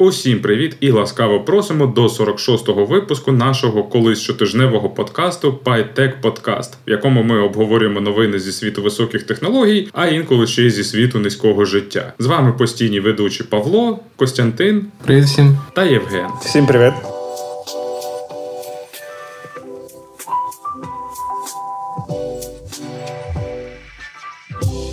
Усім привіт і ласкаво просимо до 46-го випуску нашого колись щотижневого подкасту PyTech Podcast, в якому ми обговорюємо новини зі світу високих технологій, а інколи ще й зі світу низького життя. З вами постійні ведучі Павло, Костянтин Привіт всім. та Євген. Всім привіт.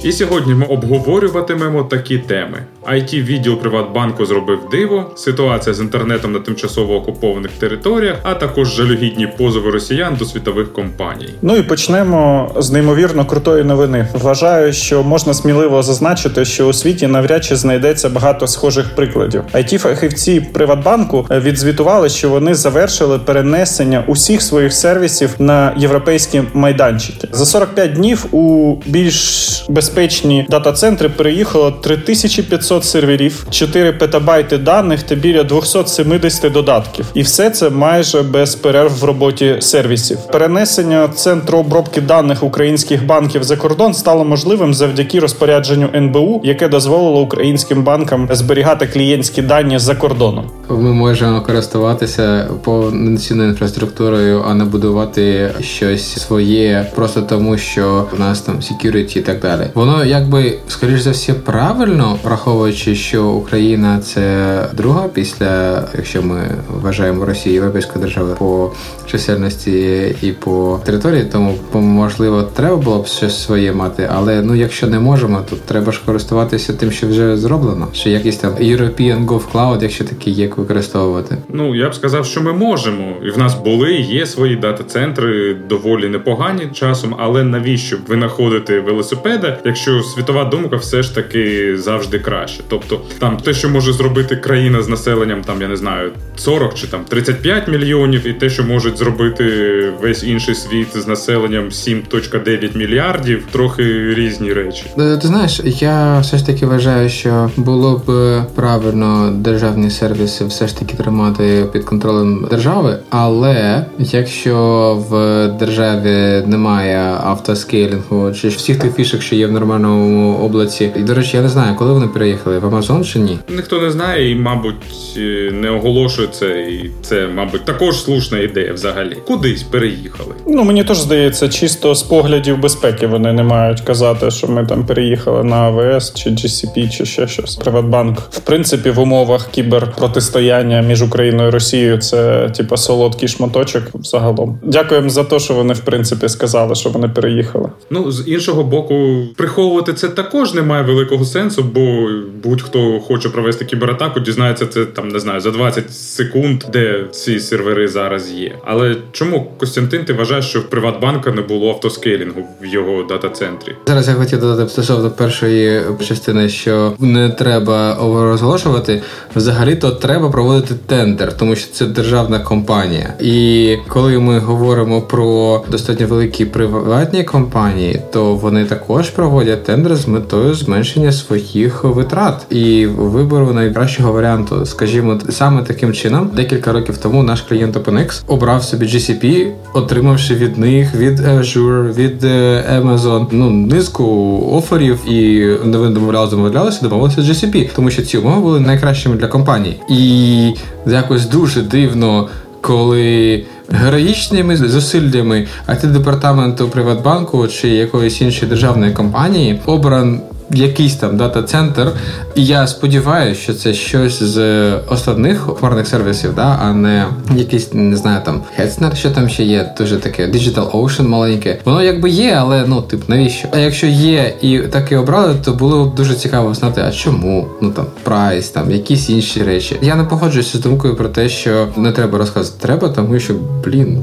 І сьогодні ми обговорюватимемо такі теми: it відділ Приватбанку зробив диво, ситуація з інтернетом на тимчасово окупованих територіях, а також жалюгідні позови росіян до світових компаній. Ну і почнемо з неймовірно крутої новини. Вважаю, що можна сміливо зазначити, що у світі навряд чи знайдеться багато схожих прикладів. it фахівці Приватбанку відзвітували, що вони завершили перенесення усіх своїх сервісів на європейські майданчики за 45 днів у більш безпечні безпечні дата-центри переїхало 3500 серверів, 4 петабайти даних та біля 270 додатків. І все це майже без перерв в роботі сервісів. Перенесення центру обробки даних українських банків за кордон стало можливим завдяки розпорядженню НБУ, яке дозволило українським банкам зберігати клієнтські дані за кордоном. Ми можемо користуватися повноцінною інфраструктурою, а не будувати щось своє, просто тому що у нас там security і так далі. Воно якби скоріш за все правильно, враховуючи, що Україна це друга після, якщо ми вважаємо Росію європейською державою по чисельності і по території, тому можливо треба було б щось своє мати. Але ну якщо не можемо, то треба ж користуватися тим, що вже зроблено. Що якийсь там European Gov Cloud, якщо такий є використовувати. Ну я б сказав, що ми можемо, і в нас були є свої дата-центри доволі непогані часом, але навіщо винаходити велосипеда, якщо світова думка все ж таки завжди краще. Тобто там те, що може зробити країна з населенням, там я не знаю, 40 чи там 35 мільйонів, і те, що можуть зробити весь інший світ з населенням 7.9 мільярдів, трохи різні речі. Е, ти знаєш, я все ж таки вважаю, що було б правильно державні сервіси все ж таки тримати під контролем держави, але якщо в державі немає автоскейлінгу чи всіх тих фішок, що є в нормальному облаці. І до речі, я не знаю, коли вони переїхали в Амазон чи ні. Ніхто не знає, і мабуть не оголошує це. І це, мабуть, також слушна ідея взагалі. Кудись переїхали. Ну мені теж здається, чисто з поглядів безпеки вони не мають казати, що ми там переїхали на АВС чи GCP, чи ще щось. Приватбанк, в принципі, в умовах кіберпротистояння між Україною і Росією це типа солодкий шматочок. Загалом, дякуємо за те, що вони в принципі сказали, що вони переїхали. Ну з іншого боку, приховувати це також не має великого сенсу, бо будь-хто хоче провести кібератаку, дізнається це там не знаю за 20 секунд, де ці сервери зараз є. Але чому Костянтин ти вважаєш, що в Приватбанка не було автоскейлінгу в його дата-центрі? Зараз я хотів додати стосовно першої частини, що не треба розголошувати. Взагалі то треба проводити тендер, тому що це державна компанія. І коли ми говоримо про достатньо великі приватні компанії, то вони також проводять тендер з метою зменшення своїх витрат і вибору найкращого варіанту. Скажімо, саме таким чином, декілька років тому наш клієнт OpenX обрав собі GCP, отримавши від них від Azure, від е, Amazon, ну низку оферів, і вони домовлялися, домовлялися, домовилися з GCP, тому що ці умови були найкращими для компанії, і якось дуже дивно, коли героїчними зусиллями it департаменту Приватбанку чи якоїсь іншої державної компанії обран якийсь там дата-центр. І я сподіваюся, що це щось з основних хмарних сервісів, да, а не якийсь, не знаю, там Hetzner, що там ще є, дуже таке Digital Ocean маленьке. Воно якби є, але ну, тип, навіщо? А якщо є і таке обрали, то було б дуже цікаво знати, а чому? Ну там прайс, там якісь інші речі. Я не погоджуюся з думкою про те, що не треба розказувати. Треба, тому що, блін,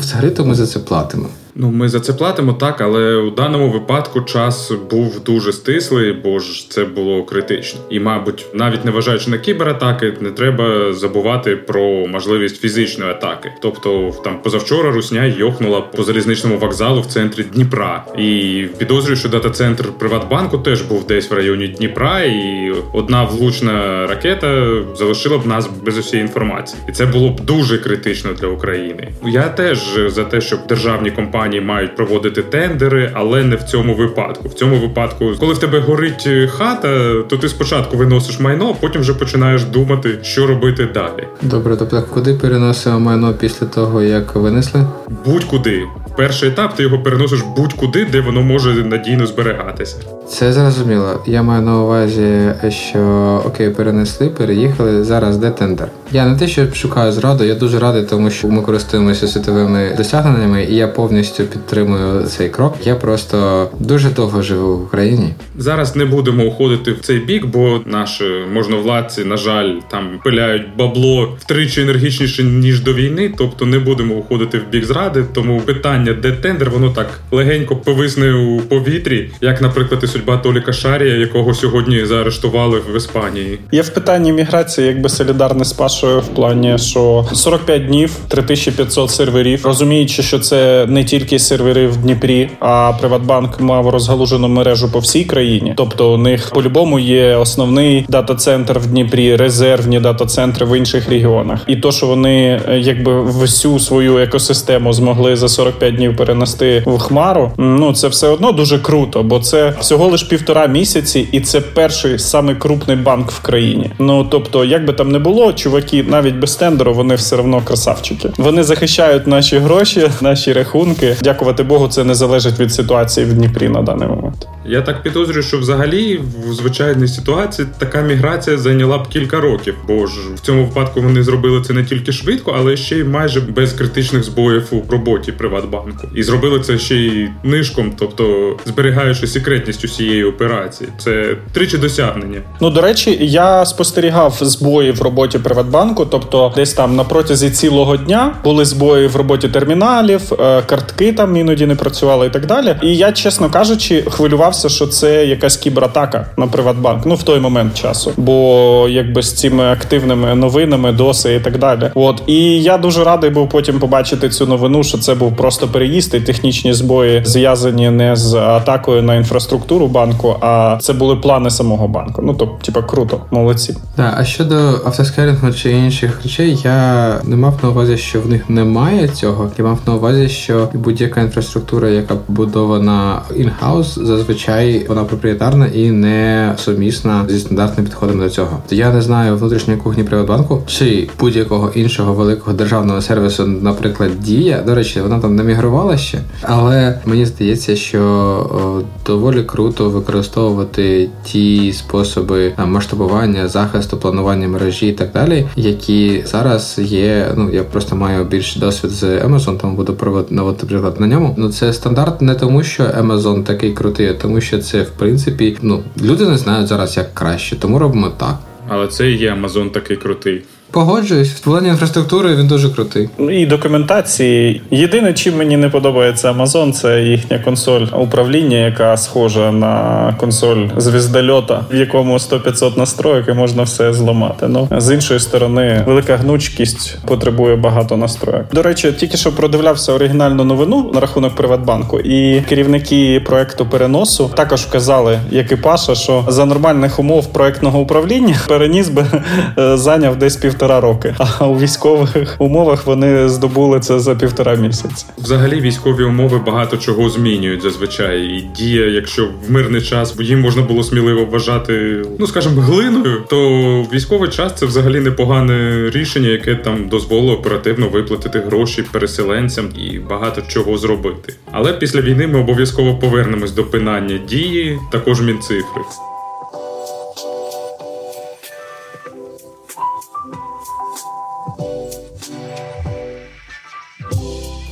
взагалі то ми за це платимо. Ну, ми за це платимо так, але у даному випадку час був дуже стислий, бо ж це було критично. І, мабуть, навіть не вважаючи на кібератаки, не треба забувати про можливість фізичної атаки. Тобто, там позавчора Русня йохнула по залізничному вокзалу в центрі Дніпра, і підозрюю, що дата-центр Приватбанку теж був десь в районі Дніпра, і одна влучна ракета залишила б нас без усієї інформації, і це було б дуже критично для України. Я теж за те, щоб державні компанії компанії мають проводити тендери, але не в цьому випадку. В цьому випадку, коли в тебе горить хата, то ти спочатку виносиш майно, а потім вже починаєш думати, що робити далі. Добре, тобто куди переносимо майно після того, як винесли? Будь-куди. Перший етап ти його переносиш будь-куди, де воно може надійно зберігатися. Це зрозуміло. Я маю на увазі, що окей, перенесли, переїхали. Зараз де тендер. Я не те, що шукаю зраду, я дуже радий, тому що ми користуємося світовими досягненнями, і я повністю підтримую цей крок. Я просто дуже довго живу в Україні. Зараз не будемо уходити в цей бік, бо наші можновладці, на жаль, там пиляють бабло втричі енергічніше ніж до війни. Тобто не будемо уходити в бік зради. Тому питання, де тендер, воно так легенько повисне у повітрі, як, наприклад, і судьба Толіка Шарія, якого сьогодні заарештували в Іспанії. Є в питанні міграції, якби солідарний з Пашою в плані, що 45 днів, 3500 серверів, розуміючи, що це не тільки сервери в Дніпрі, а Приватбанк мав розгалужену мережу по всій країні. Тобто у них по-любому є основний дата-центр в Дніпрі, резервні дата-центри в інших регіонах. І то, що вони е, якби всю свою екосистему змогли за 45 днів перенести в хмару, ну це все одно дуже круто, бо це всього лиш півтора місяці, і це перший самий крупний банк в країні. Ну тобто, як би там не було, чуваки навіть без тендеру вони все одно красавчики. Вони захищають наші гроші, наші рахунки. Дякувати Богу, це не залежить від ситуації в Дніпрі на даний момент. Я так підозрюю, що взагалі в звичайній ситуації така міграція зайняла б кілька років, бо ж в цьому випадку вони зробили це не тільки швидко, але ще й майже без критичних збоїв у роботі Приватбанку. І зробили це ще й нишком, тобто зберігаючи секретність усієї операції. Це тричі досягнення. Ну до речі, я спостерігав збої в роботі Приватбанку, тобто десь там на протязі цілого дня були збої в роботі терміналів, е, картки там іноді не працювали і так далі. І я, чесно кажучи, хвилювався, що це якась кібератака на Приватбанк. Ну в той момент часу, бо якби з цими активними новинами, доси і так далі. От і я дуже радий був потім побачити цю новину, що це був просто переїзд і технічні збої зв'язані не з атакою на інфраструктуру банку, а це були плани самого банку. Ну тобто, типа, круто, молодці. Так, а щодо автоскерінгу чи інших речей, я не мав на увазі, що в них немає цього. Я мав на увазі, що будь-яка інфраструктура, яка побудована in-house, зазвичай вона проприєтарна і не сумісна зі стандартними підходами до цього. Я не знаю внутрішньої кухні Приватбанку чи будь-якого іншого великого державного сервісу, наприклад, Дія. До речі, вона там не мігрувала ще, але мені здається, що доволі круто використовувати ті способи масштабування, захисту, планування мережі і так далі, які зараз є. Ну я просто маю більш досвід з Amazon, тому буду проводити приклад на ньому. Ну це стандарт не тому, що Amazon такий крутий, а тому що це в принципі ну люди не знають зараз як краще, тому робимо так. Але це і є Амазон такий крутий. Погоджуюсь, в плані інфраструктури він дуже крутий. І документації. Єдине, чим мені не подобається Amazon, це їхня консоль управління, яка схожа на консоль звіздольота, в якому 100-500 настроїк і можна все зламати. Ну з іншої сторони, велика гнучкість потребує багато настроїк. До речі, тільки що продивлявся оригінальну новину на рахунок Приватбанку, і керівники проекту переносу також вказали, як і Паша, що за нормальних умов проектного управління переніс би е, зайняв десь пів півтора роки. А у військових умовах вони здобули це за півтора місяці. Взагалі, військові умови багато чого змінюють зазвичай. І дія, якщо в мирний час їм можна було сміливо вважати, ну скажімо, глиною, то військовий час це взагалі непогане рішення, яке там дозволило оперативно виплатити гроші переселенцям і багато чого зробити. Але після війни ми обов'язково повернемось до пинання дії, також мінцифри.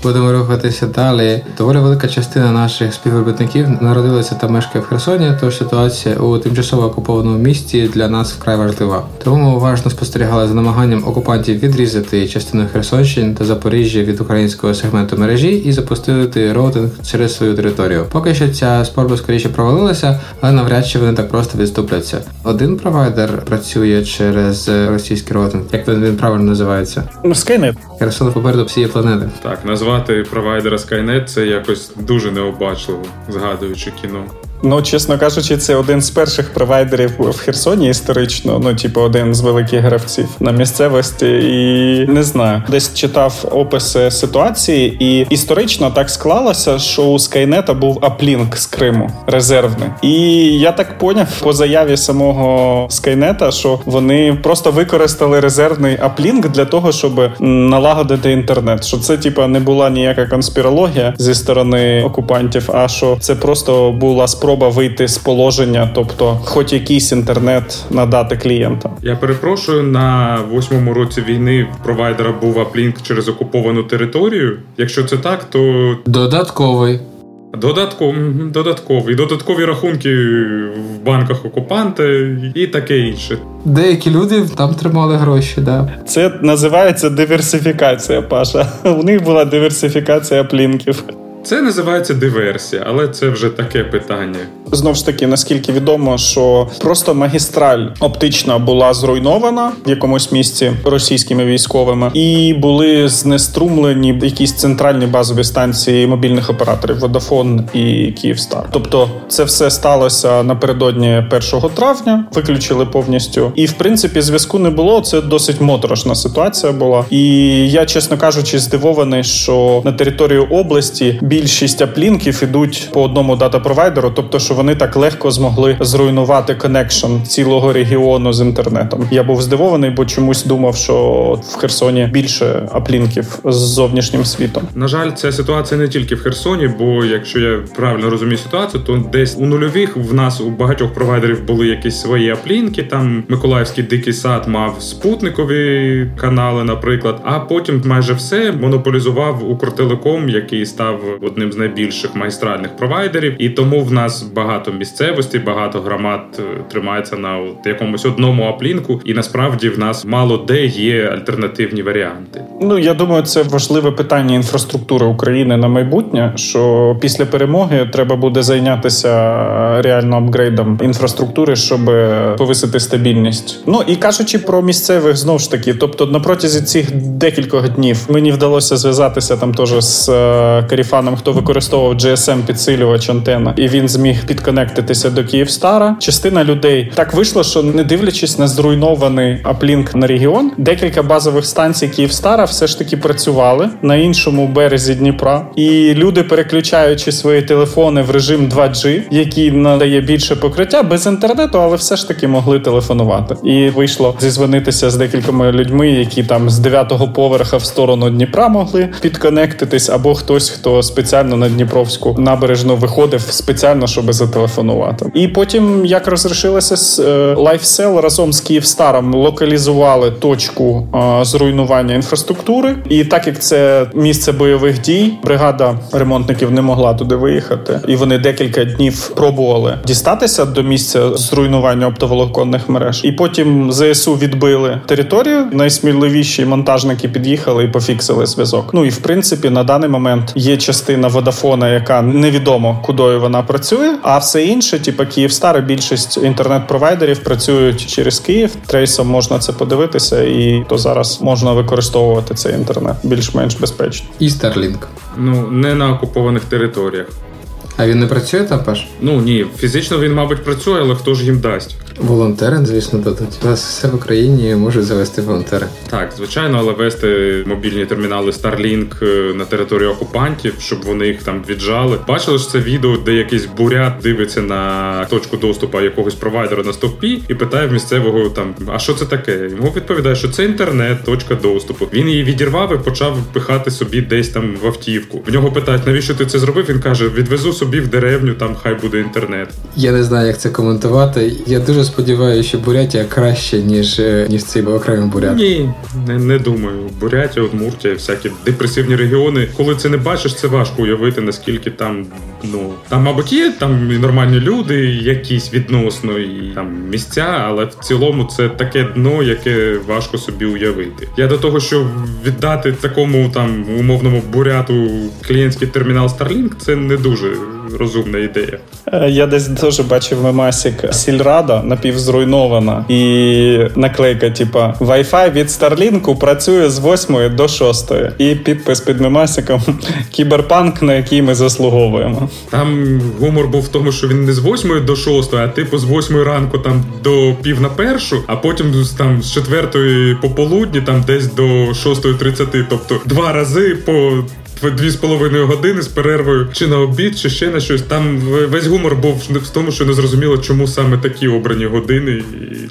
Будемо рухатися далі. Доволі велика частина наших співробітників народилася та мешкає в Херсоні, тож ситуація у тимчасово окупованому місті для нас вкрай важлива. Тому ми уважно спостерігали за намаганням окупантів відрізати частину Херсонщини та Запоріжжя від українського сегменту мережі і запустити роутинг через свою територію. Поки що ця спроба скоріше провалилася, але навряд чи вони так просто відступляться. Один провайдер працює через російський роутинг. Як він, він правильно називається? Skynet. Херсон попереду всієї планети. Так, назвати провайдера Skynet це якось дуже необачливо, згадуючи кіно. Ну, чесно кажучи, це один з перших провайдерів в Херсоні історично. Ну, типу, один з великих гравців на місцевості, і не знаю, десь читав описи ситуації, і історично так склалося, що у Скайнета був аплінк з Криму резервний. І я так поняв по заяві самого Скайнета, що вони просто використали резервний аплінк для того, щоб налагодити інтернет. Що це, типу, не була ніяка конспірологія зі сторони окупантів, а що це просто була спроба вийти з положення, тобто, хоч якийсь інтернет надати клієнтам. Я перепрошую на восьмому році війни в провайдера був аплінк через окуповану територію. Якщо це так, то додатковий. Додатково, додаткові додаткові рахунки в банках окупанта і таке інше. Деякі люди там тримали гроші, да. Це називається диверсифікація, Паша. У них була диверсифікація плінків. Це називається диверсія, але це вже таке питання. Знову ж таки, наскільки відомо, що просто магістраль оптична була зруйнована в якомусь місці російськими військовими, і були знеструмлені якісь центральні базові станції мобільних операторів Vodafone і Київстар. Тобто, це все сталося напередодні 1 травня, виключили повністю. І в принципі, зв'язку не було. Це досить моторошна ситуація була. І я, чесно кажучи, здивований, що на територію області більшість аплінків ідуть по одному дата-провайдеру, тобто, що вони так легко змогли зруйнувати connection цілого регіону з інтернетом. Я був здивований, бо чомусь думав, що в Херсоні більше аплінків з зовнішнім світом. На жаль, ця ситуація не тільки в Херсоні, бо якщо я правильно розумію ситуацію, то десь у нульових в нас у багатьох провайдерів були якісь свої аплінки. Там Миколаївський дикий сад мав спутникові канали, наприклад. А потім майже все монополізував Укртелеком, який став одним з найбільших магістральних провайдерів, і тому в нас багато місцевостей, багато громад е, тримається на от якомусь одному аплінку, і насправді в нас мало де є альтернативні варіанти. Ну я думаю, це важливе питання інфраструктури України на майбутнє. Що після перемоги треба буде зайнятися реально апгрейдом інфраструктури, щоб повисити стабільність. Ну і кажучи про місцевих знову ж таки, тобто на протязі цих декількох днів мені вдалося зв'язатися там теж з е, Каріфаном Романом, хто використовував GSM підсилювач антенна, і він зміг підконектитися до Київстара. Частина людей так вийшло, що не дивлячись на зруйнований аплінк на регіон, декілька базових станцій Київстара все ж таки працювали на іншому березі Дніпра, і люди, переключаючи свої телефони в режим 2G, який надає більше покриття без інтернету, але все ж таки могли телефонувати. І вийшло зізвонитися з декількома людьми, які там з дев'ятого поверха в сторону Дніпра могли підконектитись, або хтось, хто спеціально на Дніпровську набережну виходив спеціально, щоб зателефонувати. І потім, як розрішилося з LifeCell разом з Київстаром локалізували точку е, зруйнування інфраструктури. І так як це місце бойових дій, бригада ремонтників не могла туди виїхати, і вони декілька днів пробували дістатися до місця зруйнування оптоволоконних мереж. І потім ЗСУ відбили територію. Найсміливіші монтажники під'їхали і пофіксили зв'язок. Ну і в принципі на даний момент є частина частина Водафона, яка невідомо кудою вона працює. А все інше, типу Київстар, більшість інтернет-провайдерів працюють через Київ. Трейсом можна це подивитися, і то зараз можна використовувати цей інтернет більш-менш безпечно. І Starlink. Ну не на окупованих територіях. А він не працює там, Паш? Ну ні, фізично він, мабуть, працює, але хто ж їм дасть? Волонтери, звісно, дадуть. У нас все в Україні можуть завести волонтери. Так, звичайно, але вести мобільні термінали Starlink е, на територію окупантів, щоб вони їх там віджали. Бачили ж це відео, де якийсь бурят дивиться на точку доступу якогось провайдера на стовпі і питає в місцевого там: а що це таке? Йому відповідає, що це інтернет, точка доступу. Він її відірвав і почав пихати собі десь там в автівку. В нього питають, навіщо ти це зробив? Він каже: відвезу собі в деревню, там хай буде інтернет. Я не знаю, як це коментувати. Я дуже сподіваюся, що Бурятія краще, ніж е, ніж цей окремий бурят. Ні, не, не думаю. Бурятія, Удмуртія, всякі депресивні регіони. Коли це не бачиш, це важко уявити, наскільки там, ну там, мабуть, є там і нормальні люди, якісь відносно і там місця, але в цілому це таке дно, яке важко собі уявити. Я до того, що віддати такому там умовному буряту клієнтський термінал Starlink, це не дуже розумна ідея. Е, я десь теж бачив мемасік сільрада напівзруйнована, і наклейка, типа Wi-Fi від Старлінку працює з 8 до 6. І підпис під мемасиком Кіберпанк, на який ми заслуговуємо. Там гумор був в тому, що він не з 8 до 6, а типу з 8 ранку там до пів на першу, а потім там з 4 пополудні, там десь до 6.30. Тобто два рази по дві з половиною години з перервою чи на обід, чи ще на щось. Там весь гумор був в тому, що не зрозуміло, чому саме такі обрані години і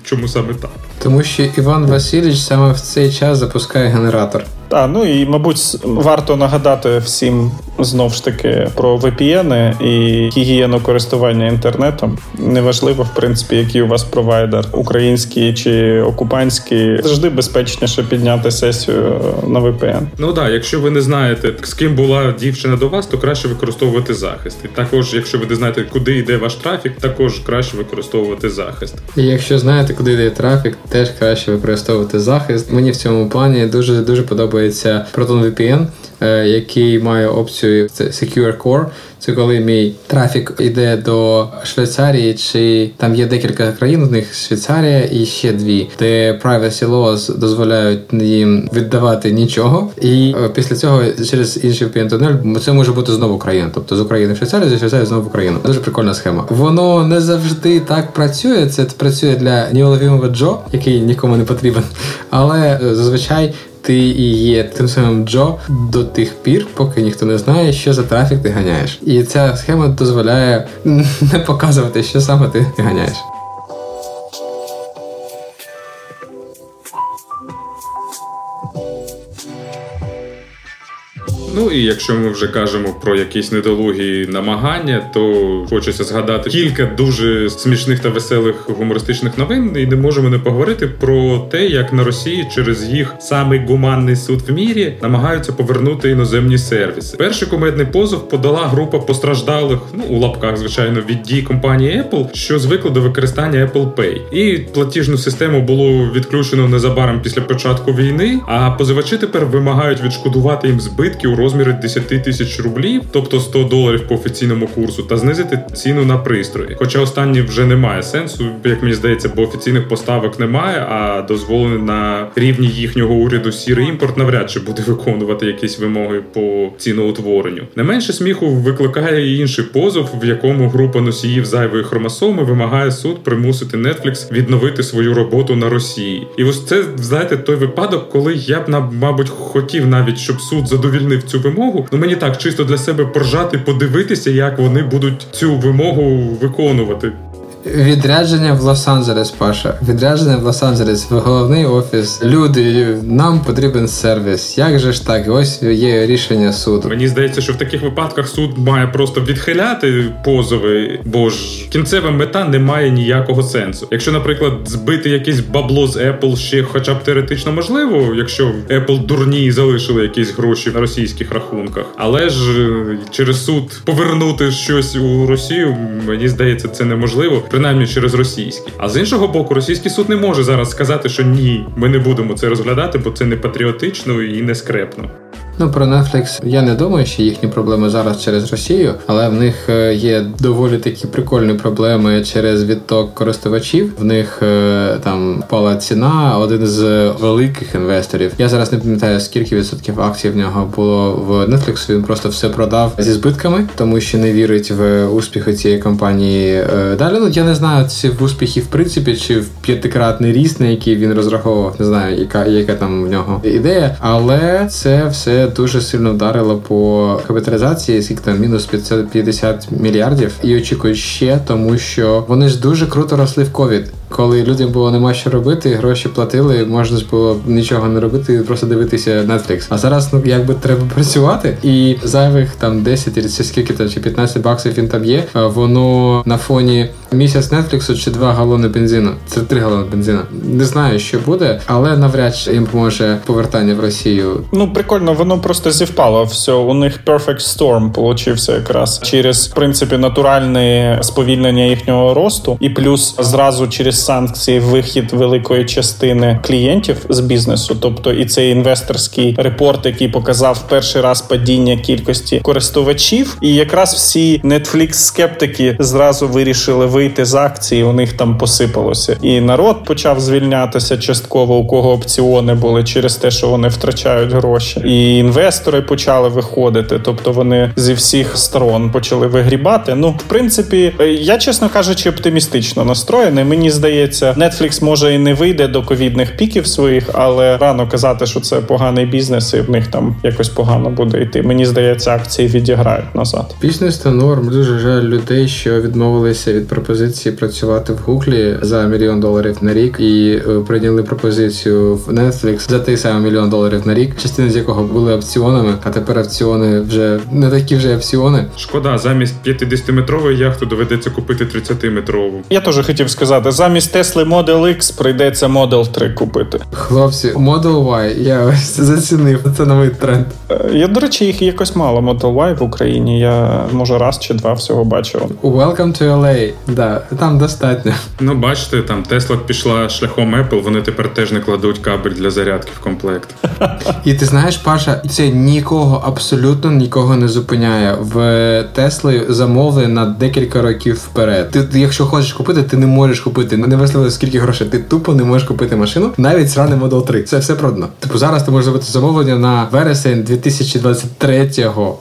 чому саме так. Тому що Іван Васильович саме в цей час запускає генератор. А, ну і мабуть варто нагадати всім знов ж таки про VPN і гігієну користування інтернетом. Неважливо, в принципі, який у вас провайдер, український чи окупантський, завжди безпечніше підняти сесію на VPN. Ну так, якщо ви не знаєте, з ким була дівчина до вас, то краще використовувати захист. І також, якщо ви не знаєте, куди йде ваш трафік, також краще використовувати захист. І якщо знаєте, куди йде трафік, теж краще використовувати захист. Мені в цьому плані дуже дуже подобається Proton VPN. Е, який має опцію це Secure Core. Це коли мій трафік йде до Швейцарії, чи там є декілька країн, у них Швейцарія і ще дві, де privacy laws дозволяють їм віддавати нічого. І е, після цього через інший VPN тунель це може бути знову країна. Тобто з України в Швейцарію, з Швейцарії знову в Україну. Дуже прикольна схема. Воно не завжди так працює. Це працює для неуловимого Джо, який нікому не потрібен, але е, зазвичай ти і є тим самим Джо до тих пір, поки ніхто не знає, що за трафік ти ганяєш. І ця схема дозволяє не показувати, що саме ти ганяєш. Ну і якщо ми вже кажемо про якісь недолугі намагання, то хочеться згадати кілька дуже смішних та веселих гумористичних новин, і не можемо не поговорити про те, як на Росії через їх самий гуманний суд в мірі намагаються повернути іноземні сервіси. Перший кумедний позов подала група постраждалих, ну у лапках, звичайно, від дій компанії Apple, що звикли до використання Apple Pay. І платіжну систему було відключено незабаром після початку війни. А позивачі тепер вимагають відшкодувати їм збитки у розмірі 10 тисяч рублів, тобто 100 доларів по офіційному курсу, та знизити ціну на пристрої. Хоча останні вже немає сенсу, як мені здається, бо офіційних поставок немає, а дозволений на рівні їхнього уряду сірий імпорт навряд чи буде виконувати якісь вимоги по ціноутворенню. Не менше сміху викликає і інший позов, в якому група носіїв зайвої хромосоми вимагає суд примусити Netflix відновити свою роботу на Росії. І ось це знаєте той випадок, коли я б мабуть хотів навіть, щоб суд задовільнив цю вимогу. Ну мені так чисто для себе поржати, подивитися, як вони будуть цю вимогу виконувати. Відрядження в Лос-Анджелес, Паша. Відрядження в Лос-Анджелес, в головний офіс. Люди, нам потрібен сервіс. Як же ж так? Ось є рішення суду. Мені здається, що в таких випадках суд має просто відхиляти позови, бо ж кінцева мета не має ніякого сенсу. Якщо, наприклад, збити якесь бабло з Apple ще, хоча б теоретично можливо, якщо Apple дурні і залишили якісь гроші на російських рахунках, але ж е, через суд повернути щось у Росію, мені здається, це неможливо принаймні через російський. А з іншого боку, російський суд не може зараз сказати, що ні, ми не будемо це розглядати, бо це не патріотично і не скрепно. Ну про Netflix я не думаю, що їхні проблеми зараз через Росію, але в них е, є доволі такі прикольні проблеми через відток користувачів. В них е, там впала ціна. Один з великих інвесторів. Я зараз не пам'ятаю скільки відсотків акцій в нього було в Netflix, Він просто все продав зі збитками, тому що не вірить в успіхи цієї компанії. Е, далі ну я не знаю, чи в успіхі в принципі, чи в п'ятикратний ріст, на який він розраховував. Не знаю, яка яка там в нього ідея, але це все дуже сильно вдарило по капіталізації, скільки там мінус 550 мільярдів, і очікують ще, тому що вони ж дуже круто росли в ковід. Коли людям було нема що робити, гроші платили, можна ж було нічого не робити, просто дивитися Netflix. А зараз ну якби треба працювати, і зайвих там 10 чи скільки там чи 15 баксів він там є. Воно на фоні місяць Netflix чи два галони бензину. Це три галони бензину. Не знаю, що буде, але навряд чи їм поможе повертання в Росію. Ну прикольно, воно просто зівпало. Все, у них perfect storm получився якраз через в принципі натуральне сповільнення їхнього росту, і плюс зразу через санкції вихід великої частини клієнтів з бізнесу. Тобто, і цей інвесторський репорт, який показав перший раз падіння кількості користувачів, і якраз всі Netflix скептики зразу вирішили вийти з акції. У них там посипалося, і народ почав звільнятися частково, у кого опціони були через те, що вони втрачають гроші, і інвестори почали виходити. Тобто вони зі всіх сторон почали вигрібати. Ну, в принципі, я чесно кажучи, оптимістично настроєний. Мені здається, Netflix може і не вийде до ковідних піків своїх, але рано казати, що це поганий бізнес, і в них там якось погано буде йти. Мені здається, акції відіграють назад. Бізнес та норм. Дуже жаль людей, що відмовилися від пропозиції працювати в Гуглі за мільйон доларів на рік і е, прийняли пропозицію в Netflix за той самий мільйон доларів на рік, частина з якого були опціонами, а тепер опціони вже не такі вже опціони. Шкода, замість 50-метрової яхти доведеться купити 30-метрову. Я теж хотів сказати, замість Тесли Model X прийдеться Model 3 купити. Хлопці, Model Y, я ось зацінив. Це новий тренд. Е, Я, до речі, їх якось мало Model Y в Україні. Я може раз чи два всього бачив. Welcome to LA. Да, там достатньо. Ну, бачите, там Тесла пішла шляхом Apple, вони тепер теж не кладуть кабель для зарядки в комплект. І ти знаєш, Паша, це нікого абсолютно нікого не зупиняє. В Тесли замовлення на декілька років вперед. Ти, ти, якщо хочеш купити, ти не можеш купити. Не висловили скільки грошей. Ти тупо не можеш купити машину, навіть сраний Model 3. Це все продано. Типу зараз ти можеш зробити замовлення на вересень 2023 року.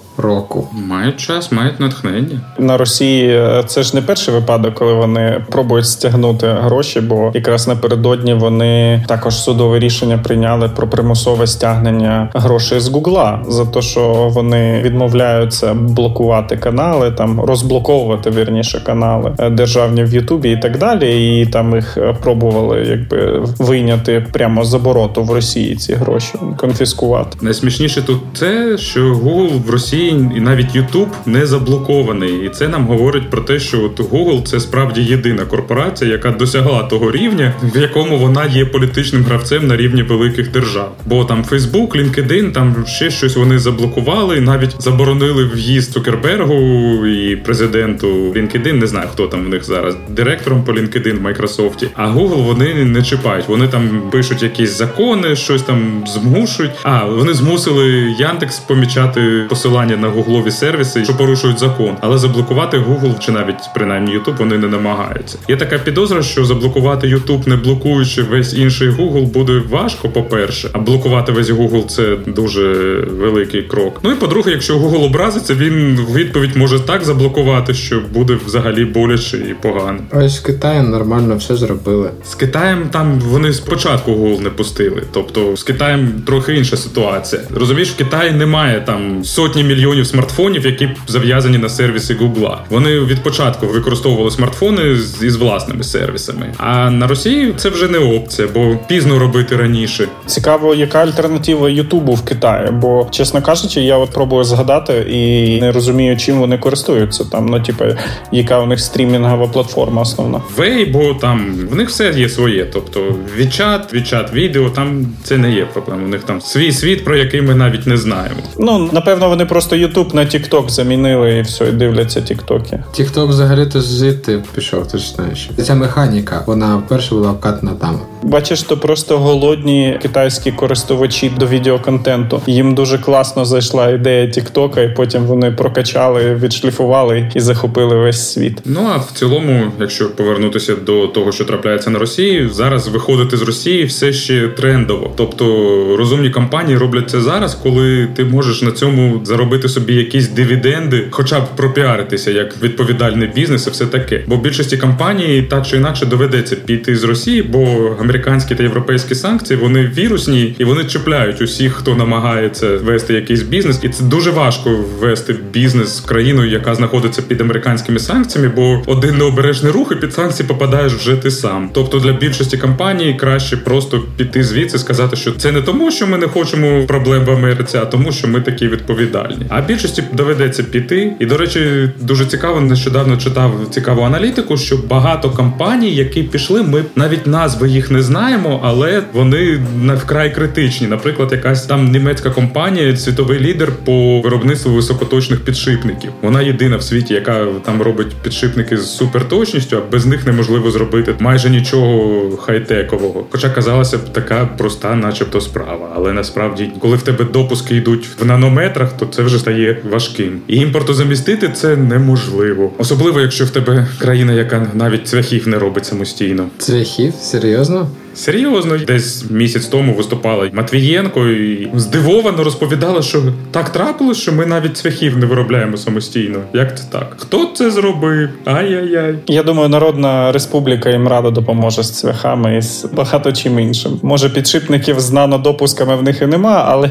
Мають час, мають натхнення. На Росії е, це ж не перший випадок, коли вони пробують стягнути гроші, бо якраз напередодні вони також судове рішення прийняли про примусове стягнення грошей з Гугла за те, що вони відмовляються блокувати канали, там розблоковувати вірніше канали е, державні в Ютубі і так далі. І там їх е, пробували якби вийняти прямо з обороту в Росії ці гроші конфіскувати. Найсмішніше тут те, що Google в Росії і навіть YouTube не заблокований, і це нам говорить про те, що от Google це справді єдина корпорація, яка досягла того рівня, в якому вона є політичним гравцем на рівні великих держав. Бо там Facebook, LinkedIn, там ще щось вони заблокували, навіть заборонили в'їзд Цукербергу і президенту LinkedIn, Не знаю, хто там в них зараз директором по LinkedIn в Microsoft. А Google вони не чіпають. Вони там пишуть якісь закони, щось там змушують. А вони змусили Яндекс помічати посилання на гуглові сервіси, що порушують закон, але заблокувати Google чи навіть принаймні YouTube вони не намагаються. Є така підозра, що заблокувати YouTube, не блокуючи весь інший Google, буде важко. По перше, а блокувати весь Google – це дуже великий крок. Ну і по-друге, якщо Google образиться, він в відповідь може так заблокувати, що буде взагалі боляче і погано. Ось в Китаї нормально все зробили. З Китаєм там вони спочатку Google не пустили. Тобто з Китаєм трохи інша ситуація. Розумієш, в Китаї немає там сотні мільйонів смартфонів, які зав'язані на сервіси Гугла. Вони від початку використовували смартфони з- із власними сервісами. А на Росії це вже не опція, бо пізно робити раніше. Цікаво, яка альтернатива Ютубу в Китаї, бо чесно кажучи, я от пробую згадати і не розумію, чим вони користуються там. Ну, типу, яка у них стрімінгова платформа основна. Weibo, там в них все є своє. Тобто WeChat, WeChat відео, там це не є проблема. У них там свій світ, про який ми навіть не знаємо. Ну напевно, вони просто Ютуб на TikTok замінили і все, і дивляться тіктоки. Тікток взагалі-то звідти пішов, ти ж знаєш. Ця механіка, вона вперше була вкатана там. Бачиш, то просто голодні китайські користувачі до відеоконтенту. Їм дуже класно зайшла ідея Тіктока, і потім вони прокачали, відшліфували і захопили весь світ. Ну а в цілому, якщо повернутися до того, що трапляється на Росії, зараз виходити з Росії все ще трендово. Тобто розумні компанії роблять це зараз, коли ти можеш на цьому заробити собі якісь дивіденди, хоча б пропіаритися як відповідальний бізнес і все таке. Бо більшості компаній так чи інакше доведеться піти з Росії, бо американські та європейські санкції вони вірусні і вони чіпляють усіх, хто намагається вести якийсь бізнес, і це дуже важко ввести бізнес з країною, яка знаходиться під американськими санкціями, бо один необережний рух і під санкції попадаєш вже ти сам. Тобто для більшості компаній краще просто піти звідси, сказати, що це не тому, що ми не хочемо проблем в Америці, а тому, що ми такі відповідальні. А більшості доведеться піти. І до речі, дуже цікаво, нещодавно читав цікаву аналітику, що багато компаній, які пішли, ми навіть назви їх не не знаємо, але вони на вкрай критичні. Наприклад, якась там німецька компанія, світовий лідер по виробництву високоточних підшипників. Вона єдина в світі, яка там робить підшипники з суперточністю, а без них неможливо зробити майже нічого хай-текового. Хоча казалася б така проста, начебто, справа. Але насправді, коли в тебе допуски йдуть в нанометрах, то це вже стає важким. І імпортозамістити це неможливо, особливо якщо в тебе країна, яка навіть цвяхів не робить самостійно. Цвяхів? Серйозно? Valeu! Серйозно, десь місяць тому виступала Матвієнко і здивовано розповідала, що так трапилось, що ми навіть цвяхів не виробляємо самостійно. Як це так? Хто це зробив? Ай-яй-яй. Я думаю, Народна Республіка їм радо допоможе з цвяхами і з багато чим іншим. Може, підшипників з нанодопусками в них і нема, але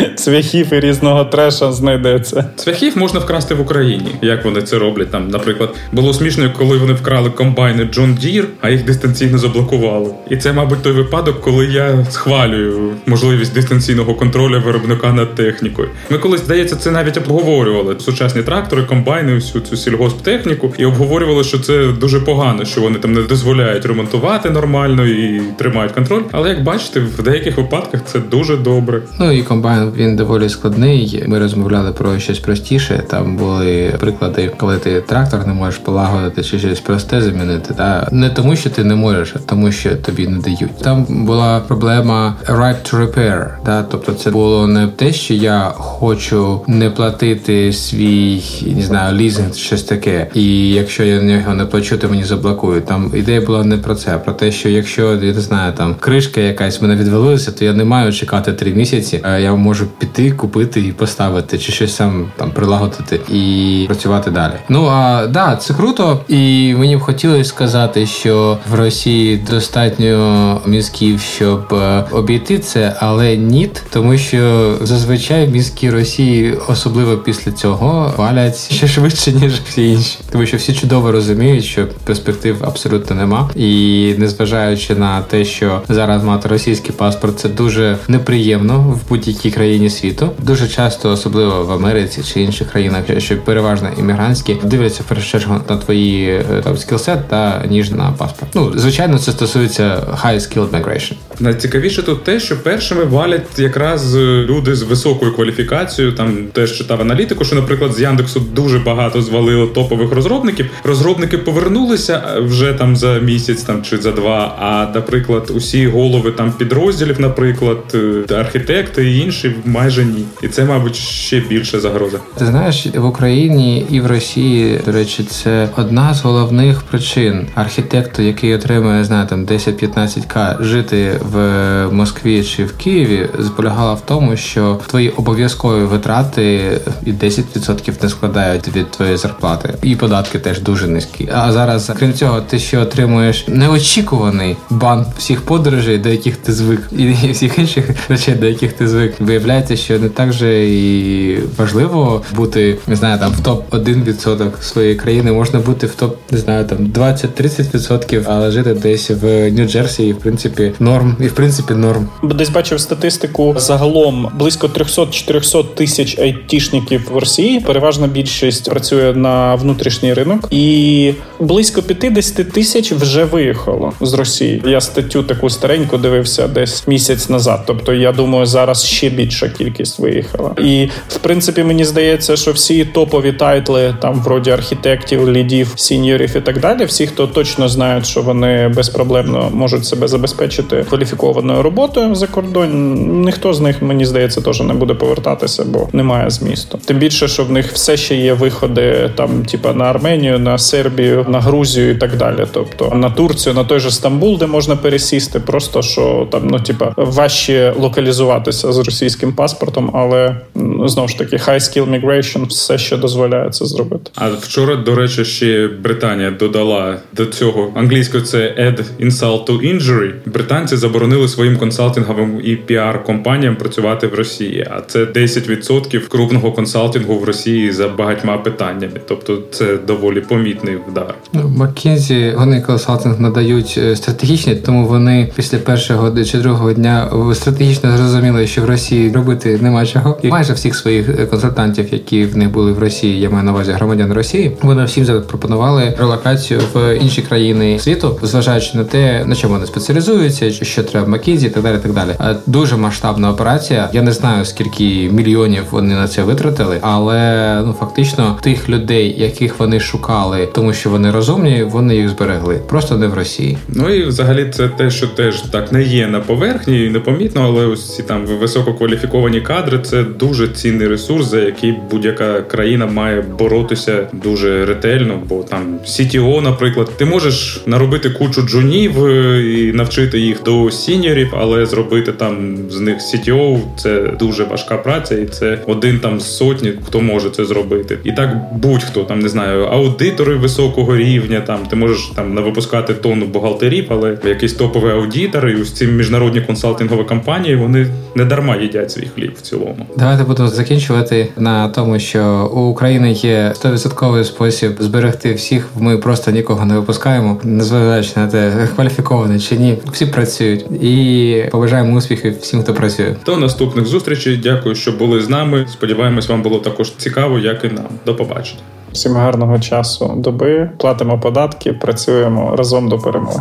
цвяхів і різного треша знайдеться. Цвяхів можна вкрасти в Україні. Як вони це роблять? Там, наприклад, було смішно, коли вони вкрали комбайни John Deere, а їх дистанційно заблокували. І це, мабуть, той випадок, коли я схвалюю можливість дистанційного контролю виробника над технікою. Ми колись здається, це навіть обговорювали сучасні трактори, комбайни, всю цю сільгосптехніку, і обговорювали, що це дуже погано, що вони там не дозволяють ремонтувати нормально і тримають контроль. Але як бачите, в деяких випадках це дуже добре. Ну і комбайн він доволі складний. Ми розмовляли про щось простіше. Там були приклади, коли ти трактор не можеш полагодити чи щось просте замінити. Та не тому, що ти не можеш, а тому, що тобі не дають. Там була проблема right to repair, да? тобто це було не те, що я хочу не платити свій не знаю, лізинг, щось таке, і якщо я нього не плачу, то мені заблокують. Там ідея була не про це, а про те, що якщо я не знаю, там кришка якась мене відвалилася, то я не маю чекати три місяці. а Я можу піти, купити і поставити, чи щось сам там прилагодити і працювати далі. Ну а да, це круто, і мені б хотілося сказати, що в Росії достатньо мізків, щоб е, обійти це, але ні, тому що зазвичай мізки Росії, особливо після цього, валять ще швидше ніж всі інші, тому що всі чудово розуміють, що перспектив абсолютно нема, і незважаючи на те, що зараз мати російський паспорт, це дуже неприємно в будь-якій країні світу. Дуже часто, особливо в Америці чи інших країнах, що переважно іммігрантські дивляться в першу чергу на твої е, там скілсет та ніж на паспорт. Ну звичайно, це стосується high-skilled migration. Найцікавіше тут те, що першими валять якраз е, люди з високою кваліфікацією. Там теж читав аналітику, що, наприклад, з Яндексу дуже багато звалило топових розробників. Розробники повернулися е, вже там за місяць, там чи за два. А наприклад, усі голови там підрозділів, наприклад, е, архітекти і інші майже ні. І це, мабуть, ще більше загроза. Ти знаєш, в Україні і в Росії, до речі, це одна з головних причин. Архітекту, який отримує знає, там 10-15 15к жити е, в Москві чи в Києві полягала в тому, що твої обов'язкові витрати і 10% не складають від твоєї зарплати, і податки теж дуже низькі. А зараз, крім цього, ти ще отримуєш неочікуваний бан всіх подорожей, до яких ти звик, і всіх інших речей, до яких ти звик. Виявляється, що не так же і важливо бути не знаю, там в топ 1% своєї країни можна бути в топ, не знаю, там 20-30%, але жити десь в Нью-Джерсі і в принципі норм, і в принципі норм. Десь бачив статистику загалом близько 300-400 тисяч айтішників в Росії. Переважна більшість працює на внутрішній ринок, і близько 50 тисяч вже виїхало з Росії. Я статтю таку стареньку дивився десь місяць назад. Тобто, я думаю, зараз ще більша кількість виїхала. І в принципі мені здається, що всі топові тайтли, там вроді архітектів, лідів, сіньорів і так далі, всі, хто точно знають, що вони безпроблемно можуть себе забезпечити кваліфікованою роботою за кордон, ніхто з них мені здається теж не буде повертатися, бо немає змісту. Тим більше, що в них все ще є виходи там, типа на Арменію, на Сербію, на Грузію і так далі. Тобто на Турцію, на той же Стамбул, де можна пересісти, просто що там ну типа важче локалізуватися з російським паспортом, але знову ж таки high skill migration все ще дозволяє це зробити. А вчора, до речі, ще Британія додала до цього англійською це add insult to injury. Британці заборонили своїм консалтинговим і піар-компаніям працювати в Росії. А це 10% крупного консалтингу в Росії за багатьма питаннями. Тобто це доволі помітний вдар. Ну, Маккінзі вони консалтинг надають е, стратегічні, тому вони після першого чи другого дня стратегічно зрозуміли, що в Росії робити нема чого. І майже всіх своїх е, консультантів, які в них були в Росії, я маю на увазі громадян Росії. Вони всім запропонували релокацію в інші країни світу, зважаючи на те, на чому вони спеціалізуються, що треба Маккінзі, і так далі. Так далі. Дуже масштабна операція. Я не знаю скільки мільйонів вони на це витратили, але ну фактично тих людей, яких вони шукали, тому що вони розумні, вони їх зберегли. Просто не в Росії. Ну і взагалі це те, що теж так не є на поверхні, непомітно, але ось ці там висококваліфіковані кадри це дуже цінний ресурс, за який будь-яка країна має боротися дуже ретельно. Бо там CTO, наприклад, ти можеш наробити кучу джунів е, і навчити їх до сіньорів, але зробити там з них CTO – це дуже важка праця, і це один там з сотні, хто може це зробити. І так будь-хто там не знаю, аудитори високого рівня. Там ти можеш там не випускати тонну бухгалтерів, але якийсь топовий аудитор і ось ці міжнародні консалтингові компанії вони не дарма їдять свій хліб в цілому. Давайте будемо закінчувати на тому, що у України є 100% спосіб зберегти всіх. Ми просто нікого не випускаємо, незважаючи на те, кваліфікований чи ні. Всі працюють і побажаємо успіхів всім, хто працює. До наступних зустрічей. Дякую, що були з нами. Сподіваємось, вам було також цікаво, як і нам. До побачення. Всім гарного часу доби, платимо податки, працюємо разом до перемоги.